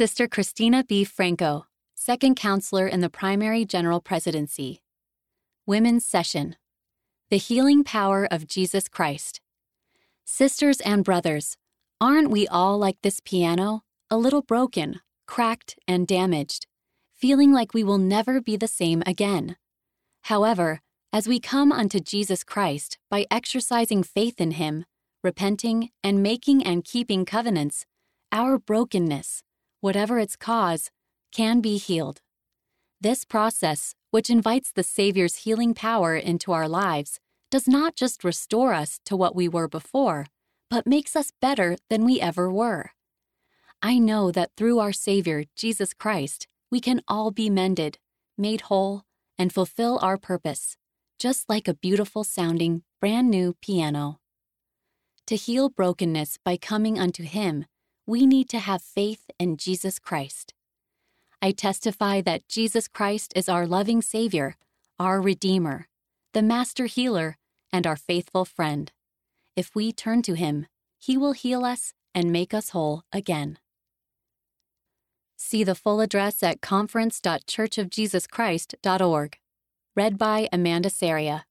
Sister Cristina B. Franco, Second Counselor in the Primary General Presidency. Women's Session The Healing Power of Jesus Christ. Sisters and brothers, aren't we all like this piano? A little broken, cracked, and damaged, feeling like we will never be the same again. However, as we come unto Jesus Christ by exercising faith in Him, repenting, and making and keeping covenants, our brokenness, whatever its cause, can be healed. This process, which invites the Savior's healing power into our lives, does not just restore us to what we were before, but makes us better than we ever were. I know that through our Savior, Jesus Christ, we can all be mended, made whole, and fulfill our purpose, just like a beautiful sounding, brand new piano. To heal brokenness by coming unto Him, we need to have faith in Jesus Christ. I testify that Jesus Christ is our loving Savior, our Redeemer, the Master Healer, and our faithful friend. If we turn to Him, He will heal us and make us whole again. See the full address at conference.churchofjesuschrist.org. Read by Amanda Saria.